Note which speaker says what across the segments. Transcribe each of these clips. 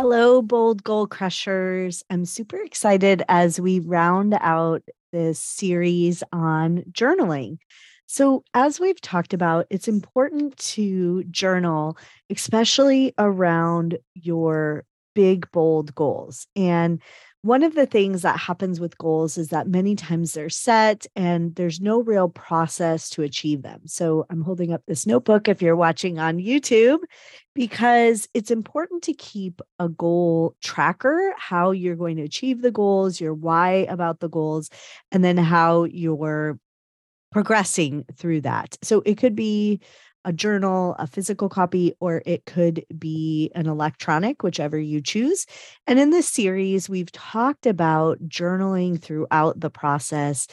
Speaker 1: Hello, bold goal crushers. I'm super excited as we round out this series on journaling. So, as we've talked about, it's important to journal, especially around your big, bold goals. And one of the things that happens with goals is that many times they're set and there's no real process to achieve them. So I'm holding up this notebook if you're watching on YouTube because it's important to keep a goal tracker, how you're going to achieve the goals, your why about the goals, and then how you're progressing through that. So it could be a journal, a physical copy, or it could be an electronic, whichever you choose. And in this series, we've talked about journaling throughout the process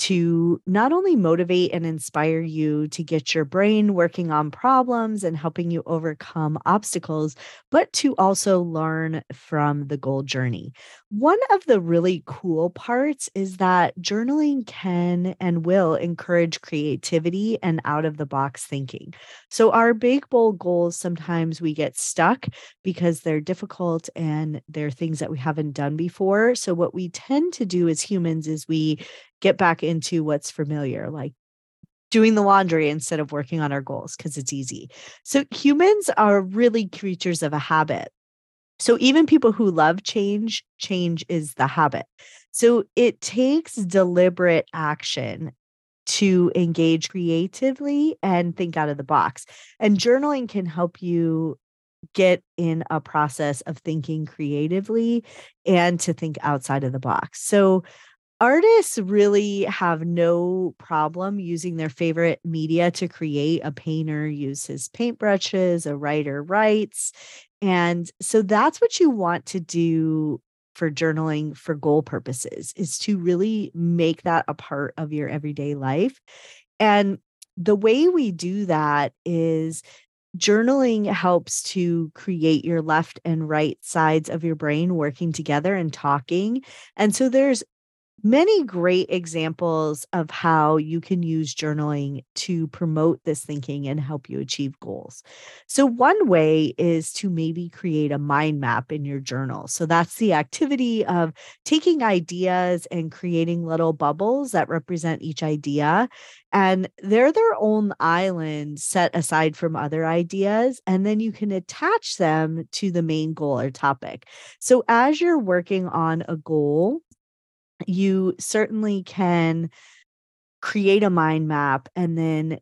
Speaker 1: to not only motivate and inspire you to get your brain working on problems and helping you overcome obstacles, but to also learn from the goal journey. One of the really cool parts is that journaling can and will encourage creativity and out of the box thinking. So, our big, bold goals sometimes we get stuck because they're difficult and they're things that we haven't done before. So, what we tend to do as humans is we get back into what's familiar, like doing the laundry instead of working on our goals because it's easy. So humans are really creatures of a habit. So even people who love change, change is the habit. So it takes deliberate action to engage creatively and think out of the box. And journaling can help you get in a process of thinking creatively and to think outside of the box. So artists really have no problem using their favorite media to create. A painter uses paintbrushes, a writer writes. And so that's what you want to do for journaling for goal purposes is to really make that a part of your everyday life. And the way we do that is journaling helps to create your left and right sides of your brain working together and talking. And so there's many great examples of how you can use journaling to promote this thinking and help you achieve goals. So, one way is to maybe create a mind map in your journal. So, that's the activity of taking ideas and creating little bubbles that represent each idea. And they're their own island set aside from other ideas. And then you can attach them to the main goal or topic. So, as you're working on a goal, you certainly can create a mind map and then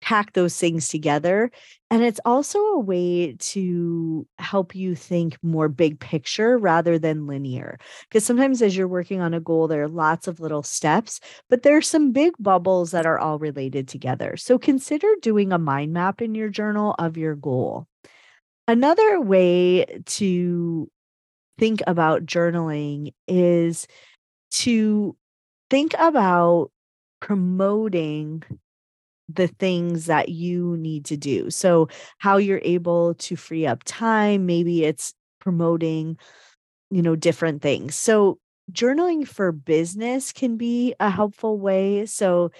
Speaker 1: pack those things together. And it's also a way to help you think more big picture rather than linear. Because sometimes as you're working on a goal, there are lots of little steps, but there's some big bubbles that are all related together. So consider doing a mind map in your journal of your goal. Another way to think about journaling is to think about promoting the things that you need to do. So, how you're able to free up time, maybe it's promoting, you know, different things. So, journaling for business can be a helpful way. So,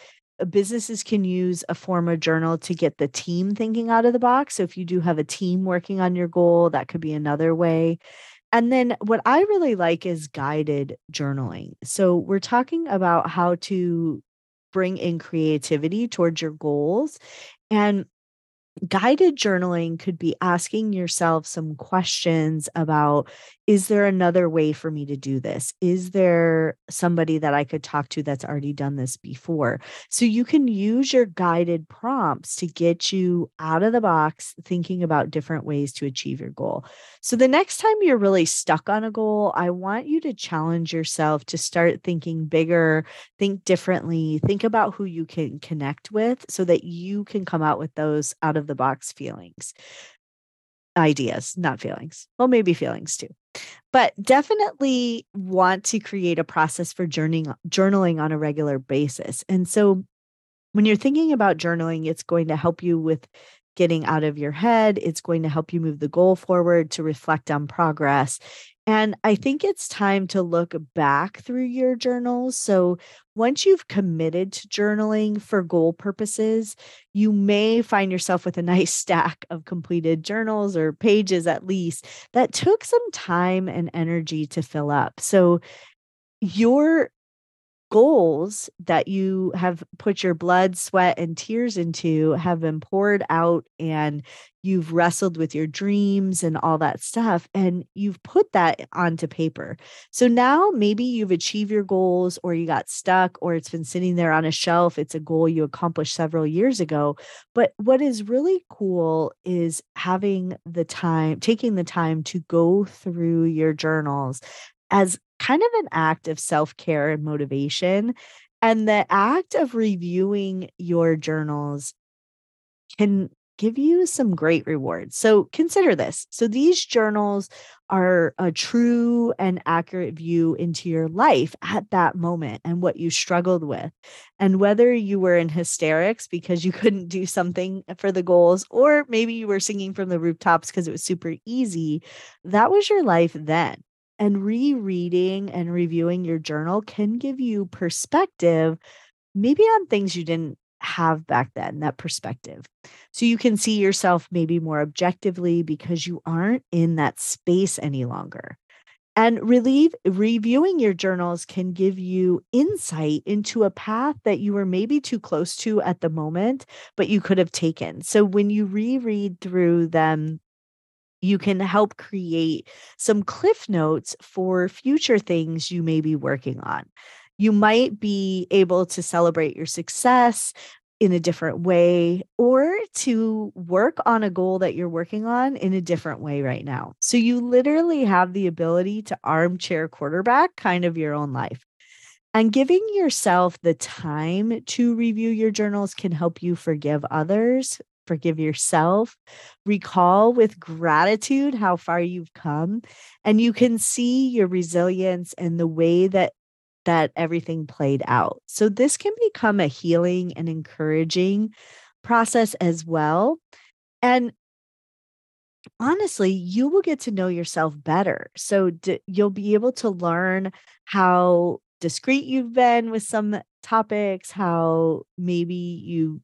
Speaker 1: uh, businesses can use a form of journal to get the team thinking out of the box. So, if you do have a team working on your goal, that could be another way. And then what I really like is guided journaling. So we're talking about how to bring in creativity towards your goals. And guided journaling could be asking yourself some questions about is there another way for me to do this? Is there somebody that i could talk to that's already done this before? So you can use your guided prompts to get you out of the box thinking about different ways to achieve your goal. So the next time you're really stuck on a goal i want you to challenge yourself to start thinking bigger think differently think about who you can connect with so that you can come out with those out of the box feelings. Ideas, not feelings. Well, maybe feelings too. But definitely want to create a process for journaling journaling on a regular basis. And so when you're thinking about journaling, it's going to help you with getting out of your head. It's going to help you move the goal forward to reflect on progress. And I think it's time to look back through your journals. So once you've committed to journaling for goal purposes, you may find yourself with a nice stack of completed journals or pages at least that took some time and energy to fill up. So your goals that you have put your blood, sweat, and tears into have been poured out and you've wrestled with your dreams and all that stuff. And you've put that onto paper. So now maybe you've achieved your goals or you got stuck or it's been sitting there on a shelf. It's a goal you accomplished several years ago. But what is really cool is having the time, taking the time to go through your journals as kind of an act of self care and motivation. And the act of reviewing your journals can give you some great rewards. So consider this. So these journals are a true and accurate view into your life at that moment and what you struggled with. And whether you were in hysterics because you couldn't do something for the goals, or maybe you were singing from the rooftops because it was super easy, that was your life then. And rereading and reviewing your journal can give you perspective, maybe on things you didn't have back then, that perspective. So you can see yourself maybe more objectively because you aren't in that space any longer. And relieve, reviewing your journals can give you insight into a path that you were maybe too close to at the moment, but you could have taken. So when you reread through them you can help create some cliff notes for future things you may be working on. You might be able to celebrate your success in a different way or to work on a goal that you're working on in a different way right now. So you literally have the ability to armchair quarterback kind of your own life. And giving yourself the time to review your journals can help you forgive others forgive yourself, recall with gratitude how far you've come, and you can see your resilience and the way that that everything played out. So this can become a healing and encouraging process as well. And honestly, you will get to know yourself better. So d- you'll be able to learn how discreet you've been with some topics, how maybe you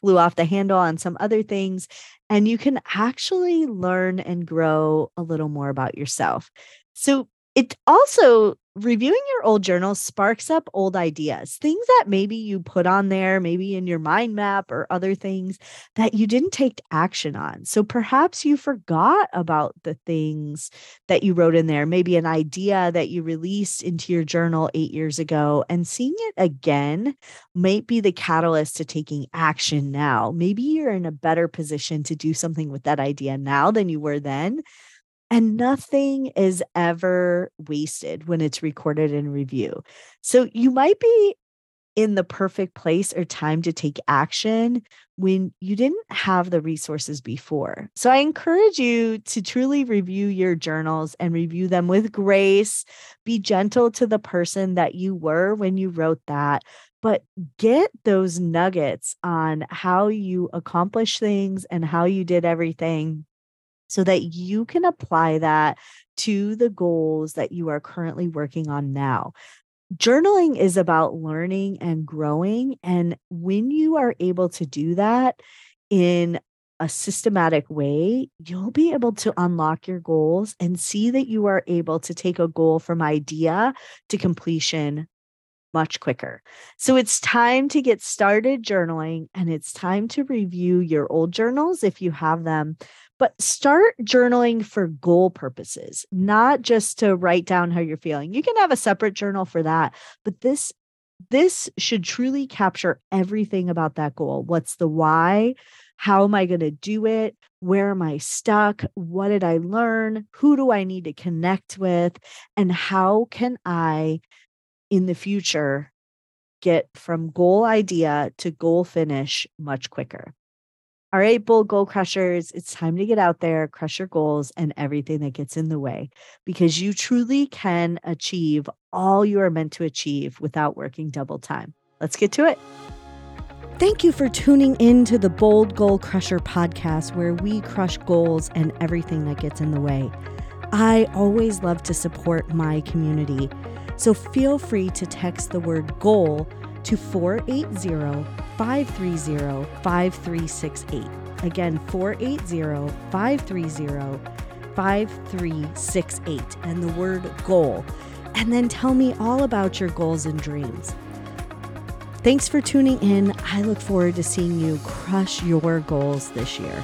Speaker 1: flew off the handle on some other things. And you can actually learn and grow a little more about yourself. So it also reviewing your old journal sparks up old ideas, things that maybe you put on there, maybe in your mind map or other things that you didn't take action on. So perhaps you forgot about the things that you wrote in there, maybe an idea that you released into your journal eight years ago, and seeing it again might be the catalyst to taking action now. Maybe you're in a better position to do something with that idea now than you were then. And nothing is ever wasted when it's recorded in review. So you might be in the perfect place or time to take action when you didn't have the resources before. So I encourage you to truly review your journals and review them with grace. Be gentle to the person that you were when you wrote that, but get those nuggets on how you accomplish things and how you did everything so that you can apply that to the goals that you are currently working on now. Journaling is about learning and growing. And when you are able to do that in a systematic way, you'll be able to unlock your goals and see that you are able to take a goal from idea to completion much quicker. So it's time to get started journaling and it's time to review your old journals if you have them but start journaling for goal purposes, not just to write down how you're feeling. You can have a separate journal for that, but this this should truly capture everything about that goal. What's the why? How am I going to do it? Where am I stuck? What did I learn? Who do I need to connect with? And how can I in the future get from goal idea to goal finish much quicker? All right, bold goal crushers, it's time to get out there, crush your goals and everything that gets in the way because you truly can achieve all you are meant to achieve without working double time. Let's get to it. Thank you for tuning in to the Bold Goal Crusher podcast, where we crush goals and everything that gets in the way. I always love to support my community, so feel free to text the word goal to 480 530 5368. Again, 480 530 5368, and the word goal. And then tell me all about your goals and dreams. Thanks for tuning in. I look forward to seeing you crush your goals this year.